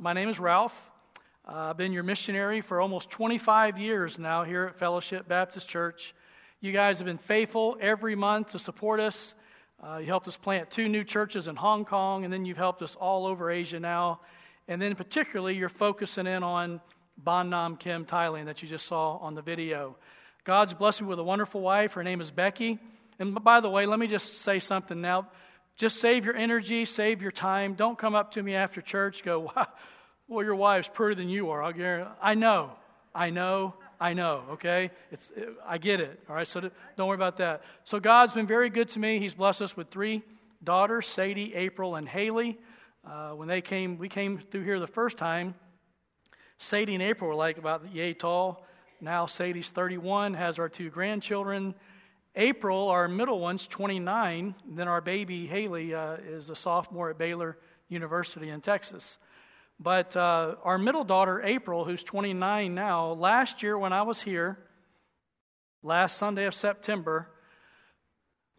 my name is Ralph. Uh, I've been your missionary for almost 25 years now here at Fellowship Baptist Church. You guys have been faithful every month to support us. Uh, you helped us plant two new churches in Hong Kong, and then you've helped us all over Asia now. And then, particularly, you're focusing in on Ban Nam Kim, Thailand, that you just saw on the video. God's blessed me with a wonderful wife. Her name is Becky. And by the way, let me just say something now. Just save your energy, save your time. Don't come up to me after church, go, well, your wife's prettier than you are. I'll guarantee. I know, I know, I know. Okay, it's, it, I get it. All right, so don't worry about that. So God's been very good to me. He's blessed us with three daughters, Sadie, April, and Haley. Uh, when they came, we came through here the first time. Sadie and April were like about yay tall. Now Sadie's 31, has our two grandchildren. April, our middle one's 29. Then our baby Haley uh, is a sophomore at Baylor University in Texas. But uh, our middle daughter, April, who's 29 now, last year when I was here, last Sunday of September,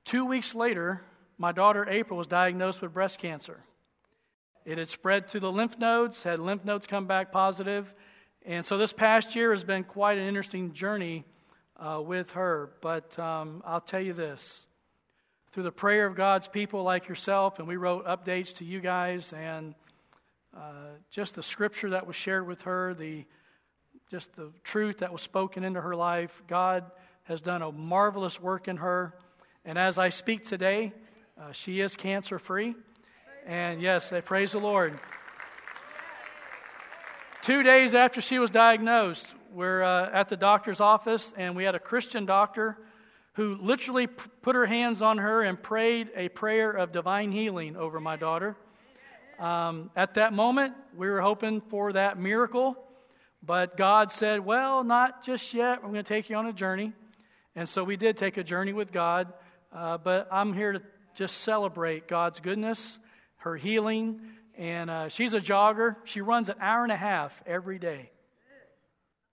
two weeks later, my daughter April was diagnosed with breast cancer. It had spread to the lymph nodes, had lymph nodes come back positive. And so this past year has been quite an interesting journey uh, with her. But um, I'll tell you this through the prayer of God's people like yourself, and we wrote updates to you guys, and uh, just the scripture that was shared with her, the just the truth that was spoken into her life. God has done a marvelous work in her. And as I speak today, uh, she is cancer free. And yes, I praise the Lord. Two days after she was diagnosed, we're uh, at the doctor's office, and we had a Christian doctor who literally p- put her hands on her and prayed a prayer of divine healing over my daughter. Um, at that moment, we were hoping for that miracle, but God said, Well, not just yet. I'm going to take you on a journey. And so we did take a journey with God, uh, but I'm here to just celebrate God's goodness her healing. And uh, she's a jogger. She runs an hour and a half every day.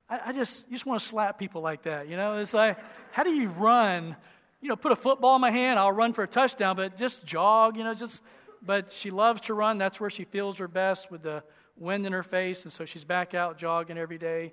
I, I just, you just want to slap people like that. You know, it's like, how do you run? You know, put a football in my hand, I'll run for a touchdown, but just jog, you know, just, but she loves to run. That's where she feels her best with the wind in her face. And so she's back out jogging every day.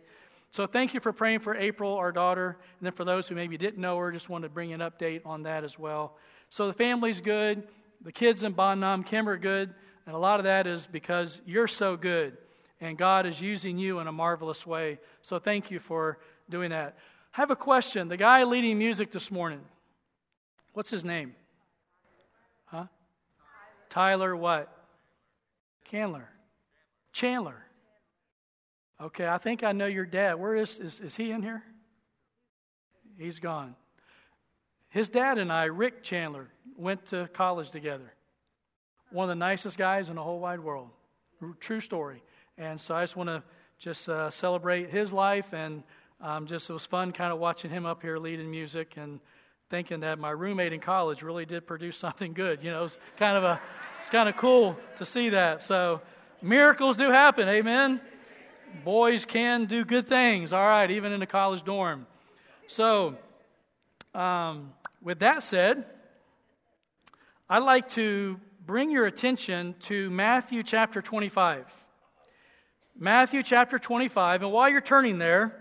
So thank you for praying for April, our daughter. And then for those who maybe didn't know her, just wanted to bring an update on that as well. So the family's good the kids in Ban Nam Kim are good, and a lot of that is because you're so good, and God is using you in a marvelous way. So thank you for doing that. I have a question. The guy leading music this morning, what's his name? Huh? Tyler what? Candler. Chandler. Okay, I think I know your dad. Where is, is, is he in here? He's gone. His dad and I, Rick Chandler, went to college together. One of the nicest guys in the whole wide world. True story. And so I just want to just uh, celebrate his life and um, just it was fun kind of watching him up here leading music and thinking that my roommate in college really did produce something good. You know, it's kind of a it's kind of cool to see that. So miracles do happen, amen. Boys can do good things, all right, even in a college dorm. So, um, with that said, I'd like to bring your attention to Matthew chapter 25. Matthew chapter 25. And while you're turning there,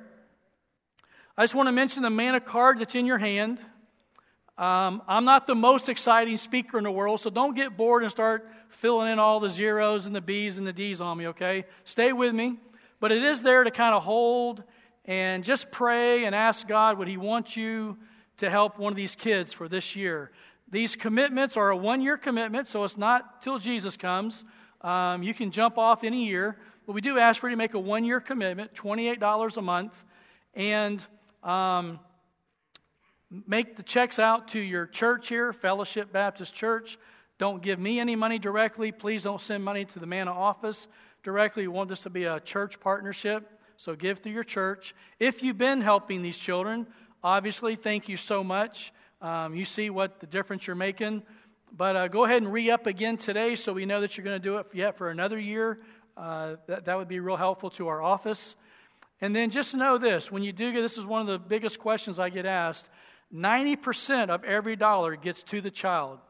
I just want to mention the manna card that's in your hand. Um, I'm not the most exciting speaker in the world, so don't get bored and start filling in all the zeros and the B's and the D's on me, okay? Stay with me. But it is there to kind of hold and just pray and ask God, would He want you to help one of these kids for this year? These commitments are a one year commitment, so it's not till Jesus comes. Um, you can jump off any year, but we do ask for you to make a one year commitment, $28 a month, and um, make the checks out to your church here, Fellowship Baptist Church. Don't give me any money directly. Please don't send money to the Manna office directly. We want this to be a church partnership, so give through your church. If you've been helping these children, obviously, thank you so much. Um, you see what the difference you're making. But uh, go ahead and re up again today so we know that you're going to do it yet for another year. Uh, that, that would be real helpful to our office. And then just know this when you do get this is one of the biggest questions I get asked 90% of every dollar gets to the child.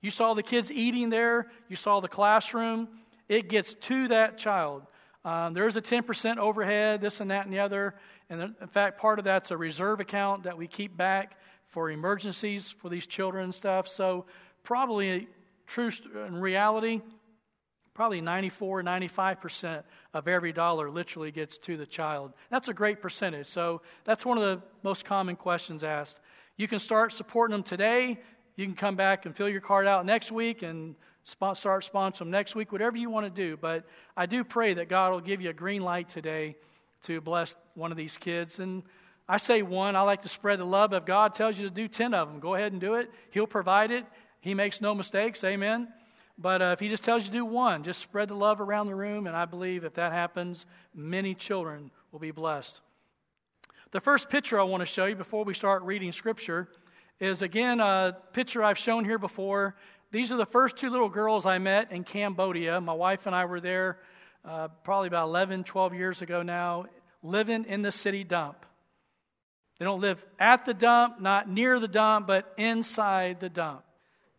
You saw the kids eating there, you saw the classroom, it gets to that child. Um, there is a 10% overhead, this and that and the other. And in fact, part of that's a reserve account that we keep back for emergencies for these children and stuff. So, probably, true in reality, probably 94, 95% of every dollar literally gets to the child. That's a great percentage. So, that's one of the most common questions asked. You can start supporting them today. You can come back and fill your card out next week and start sponsoring them next week, whatever you want to do. But I do pray that God will give you a green light today to bless one of these kids. And I say one, I like to spread the love. If God tells you to do 10 of them, go ahead and do it. He'll provide it. He makes no mistakes. Amen. But uh, if He just tells you to do one, just spread the love around the room. And I believe if that happens, many children will be blessed. The first picture I want to show you before we start reading Scripture is again a picture I've shown here before. These are the first two little girls I met in Cambodia. My wife and I were there uh, probably about 11, 12 years ago now, living in the city dump. They don't live at the dump, not near the dump, but inside the dump.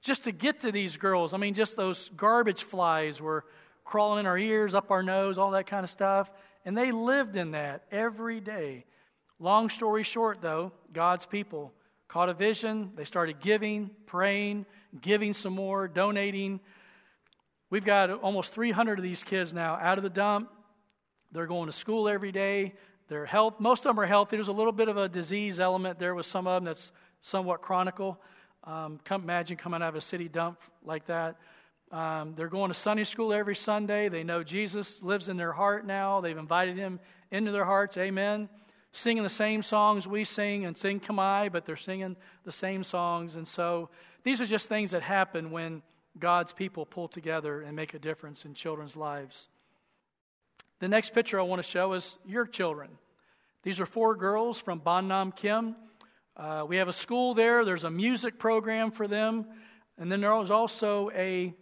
Just to get to these girls, I mean, just those garbage flies were crawling in our ears, up our nose, all that kind of stuff. And they lived in that every day. Long story short, though, God's people caught a vision. They started giving, praying, giving some more, donating. We've got almost 300 of these kids now out of the dump. They're going to school every day. They're health. Most of them are healthy. There's a little bit of a disease element there with some of them that's somewhat chronicle. Um, come, imagine coming out of a city dump like that. Um, they're going to Sunday school every Sunday. They know Jesus lives in their heart now. They've invited him into their hearts. Amen singing the same songs we sing and sing Khmer, but they're singing the same songs. And so these are just things that happen when God's people pull together and make a difference in children's lives. The next picture I want to show is your children. These are four girls from Ban Nam Kim. Uh, we have a school there, there's a music program for them, and then there is also a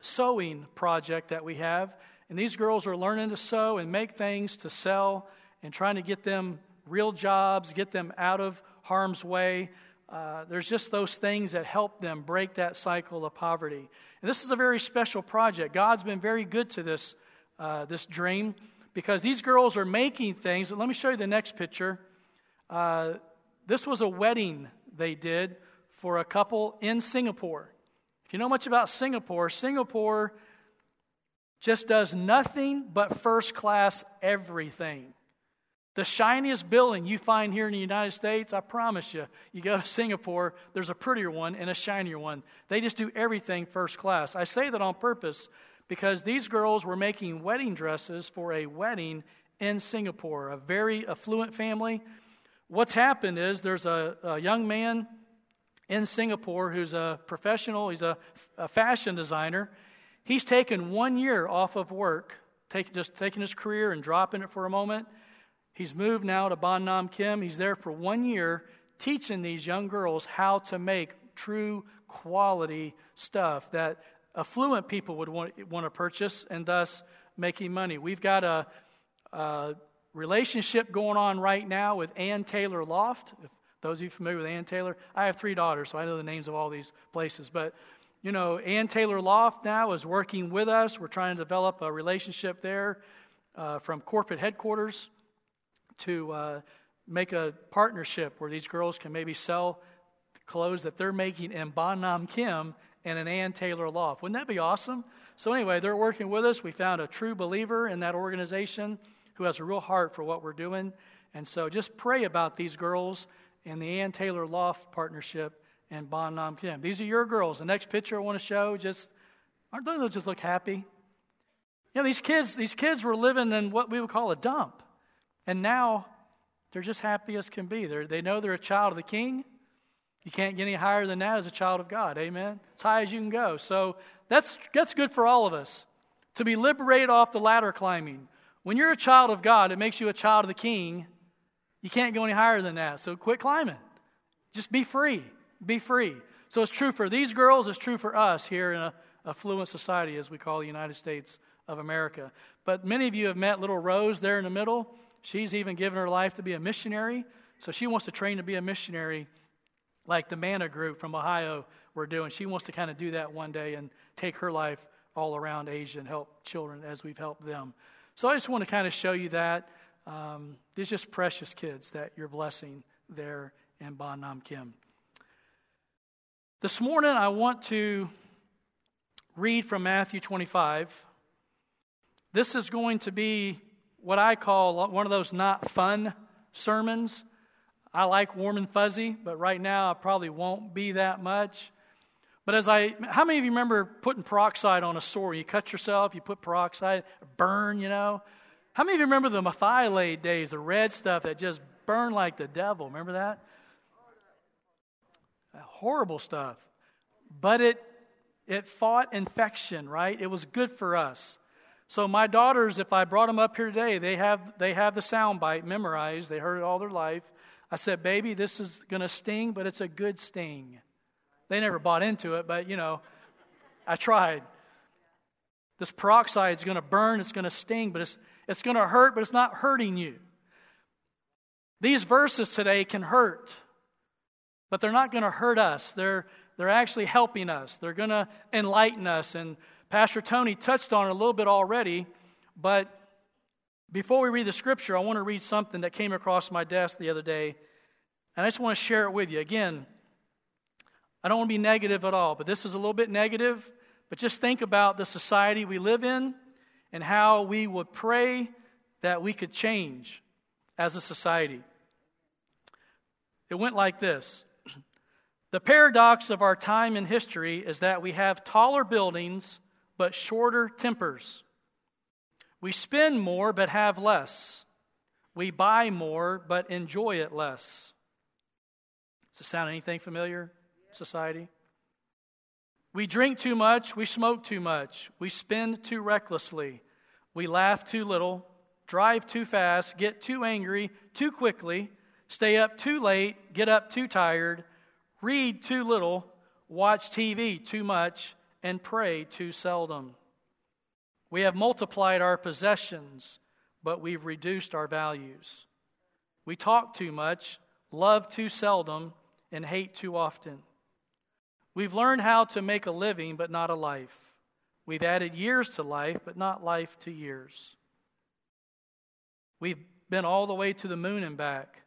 sewing project that we have. And these girls are learning to sew and make things to sell and trying to get them real jobs, get them out of harm's way. Uh, there's just those things that help them break that cycle of poverty. And this is a very special project. God's been very good to this, uh, this dream because these girls are making things. Let me show you the next picture. This was a wedding they did for a couple in Singapore. If you know much about Singapore, Singapore just does nothing but first class everything. The shiniest building you find here in the United States, I promise you, you go to Singapore, there's a prettier one and a shinier one. They just do everything first class. I say that on purpose because these girls were making wedding dresses for a wedding in Singapore, a very affluent family. What's happened is there's a, a young man in Singapore who's a professional, he's a, a fashion designer. He's taken one year off of work, take, just taking his career and dropping it for a moment He's moved now to Ban Nam Kim. He's there for one year teaching these young girls how to make true quality stuff that affluent people would want, want to purchase and thus making money. We've got a, a relationship going on right now with Ann Taylor Loft. If those of you familiar with Ann Taylor, I have three daughters, so I know the names of all these places. But you know, Ann Taylor Loft now is working with us. We're trying to develop a relationship there uh, from corporate headquarters to uh, make a partnership where these girls can maybe sell clothes that they're making in Ban Nam Kim and an Ann Taylor Loft. Wouldn't that be awesome? So, anyway, they're working with us. We found a true believer in that organization who has a real heart for what we're doing. And so, just pray about these girls and the Ann Taylor Loft partnership and Ban Nam Kim. These are your girls. The next picture I want to show just aren't those just look happy? You know, these kids, these kids were living in what we would call a dump. And now they're just happy as can be. They're, they know they're a child of the king. You can't get any higher than that as a child of God. Amen. As high as you can go. So that's, that's good for all of us to be liberated off the ladder climbing. When you're a child of God, it makes you a child of the king. You can't go any higher than that. So quit climbing. Just be free. Be free. So it's true for these girls, it's true for us here in a affluent society, as we call the United States of America. But many of you have met little Rose there in the middle. She's even given her life to be a missionary. So she wants to train to be a missionary like the Manna group from Ohio we're doing. She wants to kind of do that one day and take her life all around Asia and help children as we've helped them. So I just want to kind of show you that. Um, these just precious kids that you're blessing there in Ban Nam Kim. This morning, I want to read from Matthew 25. This is going to be what I call one of those not fun sermons. I like warm and fuzzy, but right now I probably won't be that much. But as I, how many of you remember putting peroxide on a sore? You cut yourself, you put peroxide, burn, you know? How many of you remember the Merthiolate days, the red stuff that just burned like the devil? Remember that? that Horrible stuff. But it, it fought infection, right? It was good for us. So my daughters, if I brought them up here today, they have, they have the sound bite memorized. They heard it all their life. I said, baby, this is going to sting, but it's a good sting. They never bought into it, but you know, I tried. This peroxide is going to burn, it's going to sting, but it's, it's going to hurt, but it's not hurting you. These verses today can hurt, but they're not going to hurt us. They're, they're actually helping us, they're going to enlighten us. And Pastor Tony touched on it a little bit already, but before we read the scripture, I want to read something that came across my desk the other day, and I just want to share it with you. Again, I don't want to be negative at all, but this is a little bit negative. But just think about the society we live in and how we would pray that we could change as a society. It went like this The paradox of our time in history is that we have taller buildings but shorter tempers. We spend more but have less. We buy more but enjoy it less. Does it sound anything familiar? Society. We drink too much, we smoke too much, we spend too recklessly, we laugh too little, drive too fast, get too angry too quickly, stay up too late, get up too tired, read too little, watch TV too much, and pray too seldom. We have multiplied our possessions, but we've reduced our values. We talk too much, love too seldom, and hate too often. We've learned how to make a living, but not a life. We've added years to life, but not life to years. We've been all the way to the moon and back,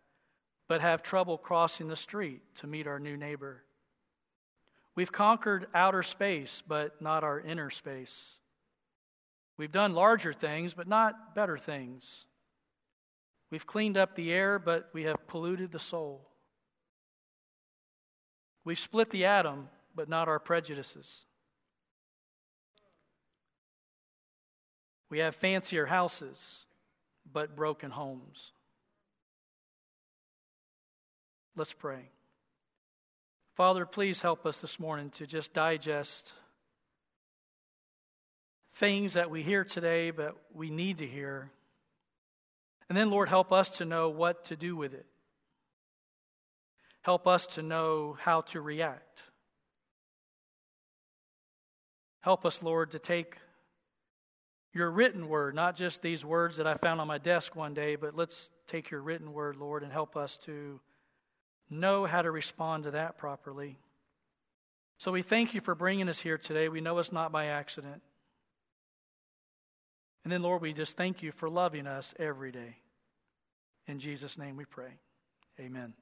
but have trouble crossing the street to meet our new neighbor. We've conquered outer space, but not our inner space. We've done larger things, but not better things. We've cleaned up the air, but we have polluted the soul. We've split the atom, but not our prejudices. We have fancier houses, but broken homes. Let's pray. Father, please help us this morning to just digest things that we hear today, but we need to hear. And then, Lord, help us to know what to do with it. Help us to know how to react. Help us, Lord, to take your written word, not just these words that I found on my desk one day, but let's take your written word, Lord, and help us to know how to respond to that properly. So we thank you for bringing us here today. We know it's not by accident. And then, Lord, we just thank you for loving us every day. In Jesus' name we pray. Amen.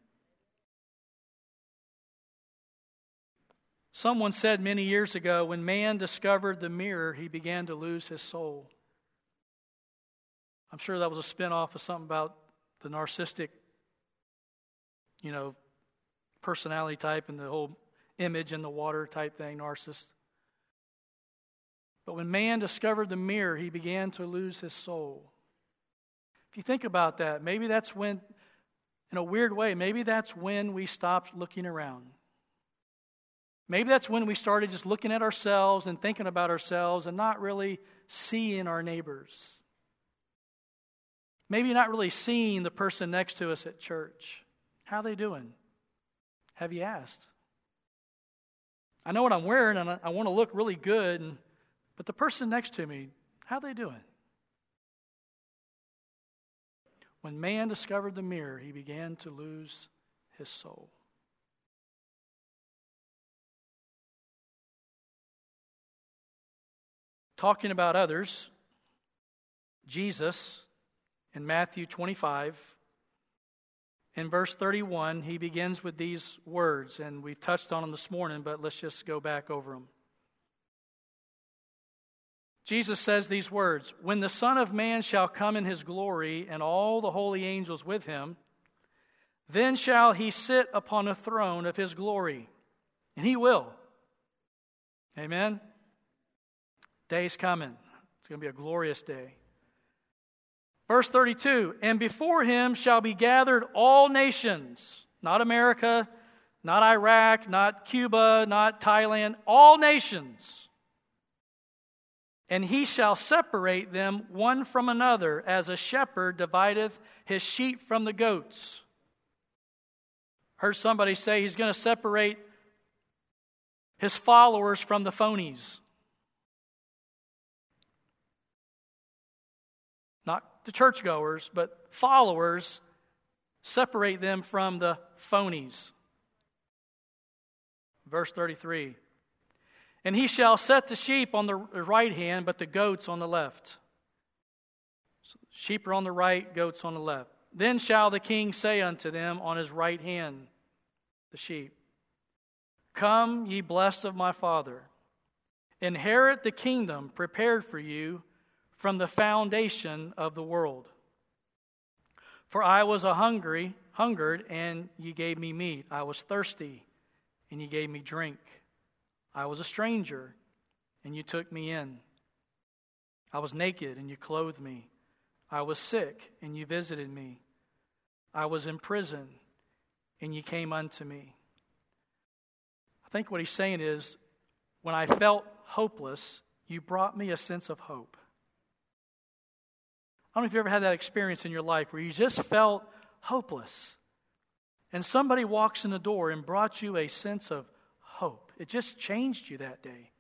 Someone said many years ago when man discovered the mirror, he began to lose his soul. I'm sure that was a spin off of something about the narcissistic, you know, personality type and the whole image in the water type thing, narcissist. But when man discovered the mirror, he began to lose his soul. If you think about that, maybe that's when, in a weird way, maybe that's when we stopped looking around. Maybe that's when we started just looking at ourselves and thinking about ourselves and not really seeing our neighbors. Maybe not really seeing the person next to us at church. How are they doing? Have you asked? I know what I'm wearing and I, want to look really good, and, but the person next to me, how are they doing? When man discovered the mirror, he began to lose his soul. Talking about others, Jesus, in Matthew 25, in verse 31, he begins with these words, and we've touched on them this morning, but let's just go back over them. Jesus says these words When the Son of Man shall come in his glory, and all the holy angels with him, then shall he sit upon a throne of his glory. And he will. Amen? Day's coming. It's going to be a glorious day. Verse 32 And before him shall be gathered all nations, not America, not Iraq, not Cuba, not Thailand, all nations. And he shall separate them one from another, as a shepherd divideth his sheep from the goats. Heard somebody say he's going to separate his followers from the phonies. The churchgoers, but followers, separate them from the phonies. Verse 33 And he shall set the sheep on the right hand, but the goats on the left. Sheep are on the right, goats on the left. Then shall the king say unto them on his right hand, the sheep, Come, ye blessed of my Father, inherit the kingdom prepared for you from the foundation of the world. For I was a hungry, hungered, and ye gave me meat. I was thirsty, and ye gave me drink. I was a stranger, and you took me in. I was naked, and you clothed me. I was sick, and you visited me. I was in prison, and you came unto me. I think what he's saying is, when I felt hopeless, you brought me a sense of hope. I don't know if you ever had that experience in your life where you just felt hopeless. And somebody walks in the door and brought you a sense of hope. It just changed you that day.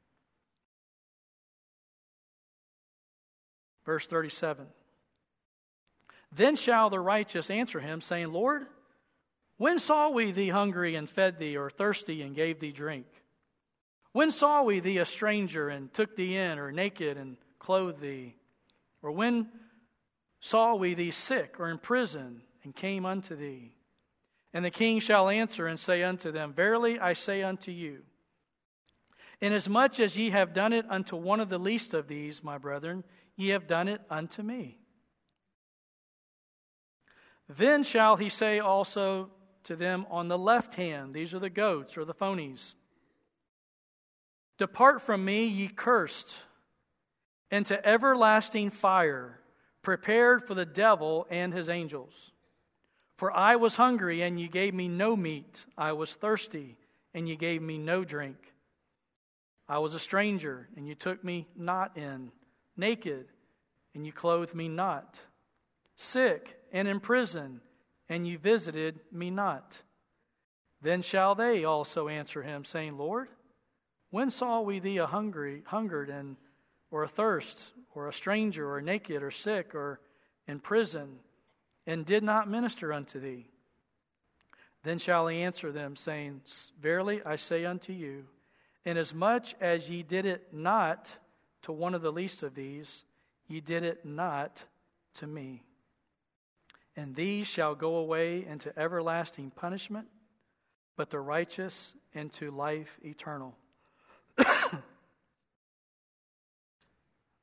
Verse 37 Then shall the righteous answer him, saying, Lord, when saw we thee hungry and fed thee, or thirsty and gave thee drink? When saw we thee a stranger and took thee in, or naked and clothed thee? Or when saw we thee sick or in prison and came unto thee? And the king shall answer and say unto them, Verily I say unto you, Inasmuch as ye have done it unto one of the least of these, my brethren, ye have done it unto me. Then shall he say also to them on the left hand, these are the goats or the phonies, Depart from me, ye cursed, into everlasting fire prepared for the devil and his angels. For I was hungry, and you gave me no meat. I was thirsty, and you gave me no drink. I was a stranger, and you took me not in. Naked, and you clothed me not. Sick and in prison, and you visited me not. Then shall they also answer him, saying, Lord, when saw we thee a hungry, hungered, and or a thirst, or a stranger, or naked, or sick, or in prison, and did not minister unto thee? Then shall he answer them, saying, Verily I say unto you, inasmuch as ye did it not to one of the least of these, ye did it not to me. And these shall go away into everlasting punishment, but the righteous into life eternal.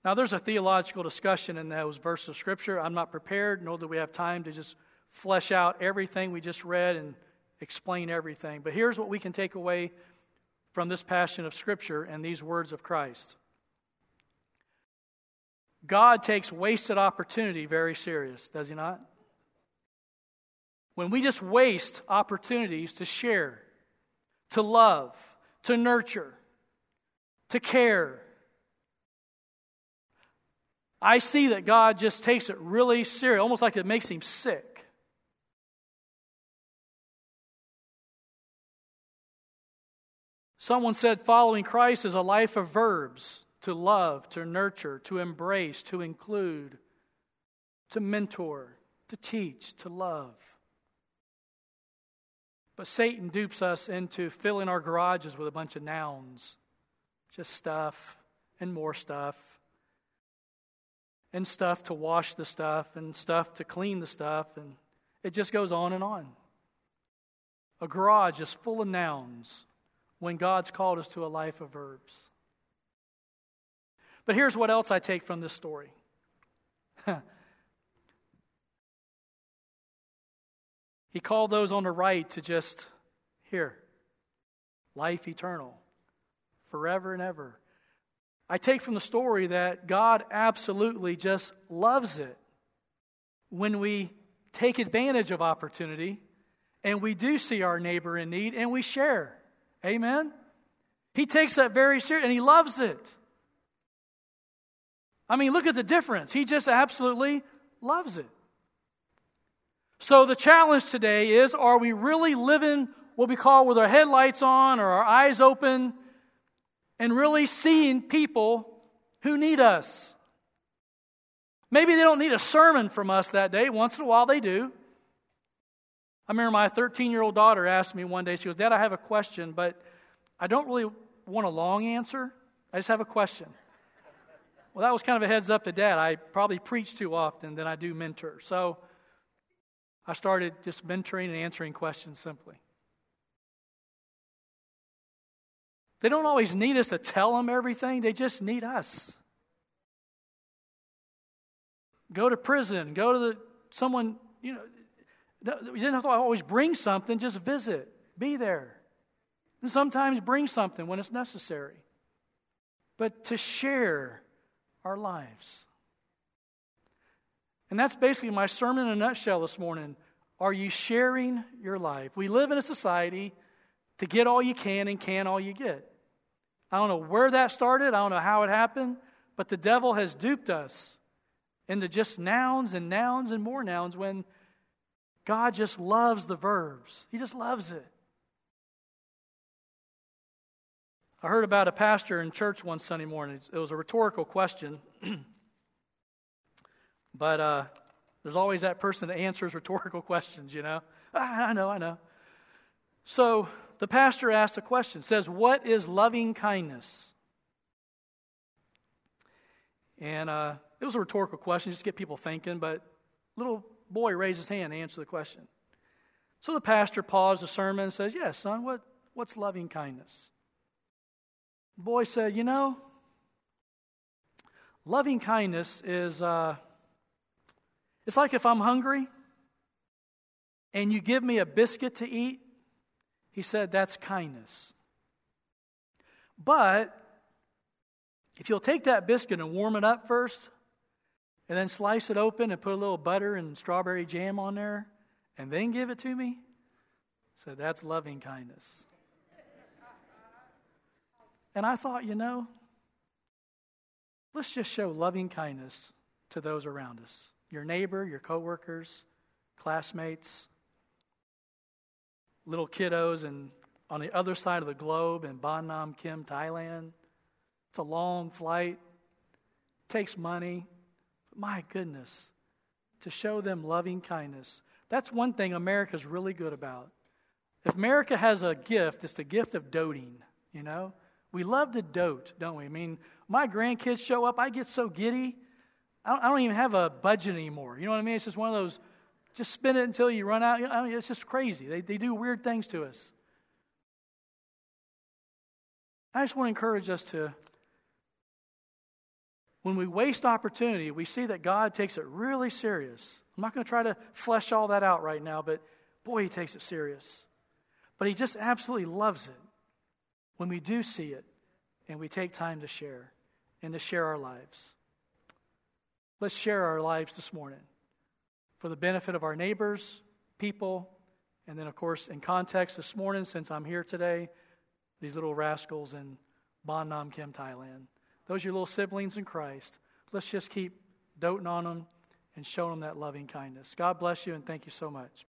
Now, there's a theological discussion in those verses of Scripture. I'm not prepared, nor do we have time to just flesh out everything we just read and explain everything. But here's what we can take away from this passion of Scripture and these words of Christ God takes wasted opportunity very serious, does He not? When we just waste opportunities to share, to love, to nurture, to care, I see that God just takes it really serious, almost like it makes him sick. Someone said following Christ is a life of verbs to love, to nurture, to embrace, to include, to mentor, to teach, to love. But Satan dupes us into filling our garages with a bunch of nouns, just stuff and more stuff and stuff to wash the stuff and stuff to clean the stuff, and it just goes on and on. A garage is full of nouns when God's called us to a life of verbs. But here's what else I take from this story. he called those on the right to just, here, life eternal, forever and ever. I take from the story that God absolutely just loves it when we take advantage of opportunity and we do see our neighbor in need and we share. Amen? He takes that very seriously and he loves it. I mean, look at the difference. He just absolutely loves it. So the challenge today is are we really living what we call with our headlights on or our eyes open and really seeing people who need us? Maybe they don't need a sermon from us that day. Once in a while they do. I remember my 13 year old daughter asked me one day, she goes, Dad, I have a question, but I don't really want a long answer. I just have a question. Well, that was kind of a heads up to Dad. I probably preach too often than I do mentor. So I started just mentoring and answering questions simply. They don't always need us to tell them everything, they just need us. Go to prison, go to the, someone, you know, you didn't have to always bring something, just visit, be there. And sometimes bring something when it's necessary. But to share our lives. And that's basically my sermon in a nutshell this morning. Are you sharing your life? We live in a society to get all you can and can all you get. I don't know where that started, I don't know how it happened, but the devil has duped us into just nouns and nouns and more nouns when God just loves the verbs. He just loves it. I heard about a pastor in church one Sunday morning. It was a rhetorical question. but uh, there's always that person that answers rhetorical questions, you know. I know, I know. So the pastor asked a question, says, What is loving kindness? And uh, it was a rhetorical question, just to get people thinking, but little boy raised his hand to answer the question. So the pastor paused the sermon and says, Yes, yeah, son, what, what's loving kindness? The boy said, You know, loving kindness is uh, it's like if I'm hungry and you give me a biscuit to eat, he said, That's kindness. But if you'll take that biscuit and warm it up first, and then slice it open and put a little butter and strawberry jam on there and then give it to me? said, that's loving kindness. And I thought, you know, let's just show loving kindness to those around us your neighbor, your coworkers, classmates, little kiddos, and on the other side of the globe in Ban Nam Kim, Thailand. It's a long flight, takes money, But my goodness, to show them loving kindness. That's one thing America's really good about. If America has a gift, it's the gift of doting, you know? We love to dote, don't we? I mean, my grandkids show up, I get so giddy. I don't, I don't even have a budget anymore. You know what I mean? It's just one of those, just spin it until you run out. I mean, it's just crazy. They, they do weird things to us. I just want to encourage us to when we waste opportunity, we see that God takes it really serious. I'm not going to try to flesh all that out right now, but boy, He takes it serious. But He just absolutely loves it when we do see it and we take time to share and to share our lives. Let's share our lives this morning for the benefit of our neighbors, people, and then, of course, in context this morning, since I'm here today, these little rascals in Ban Nam Kim, Thailand. Those are your little siblings in Christ. Let's just keep doting on them and showing them that loving kindness. God bless you and thank you so much.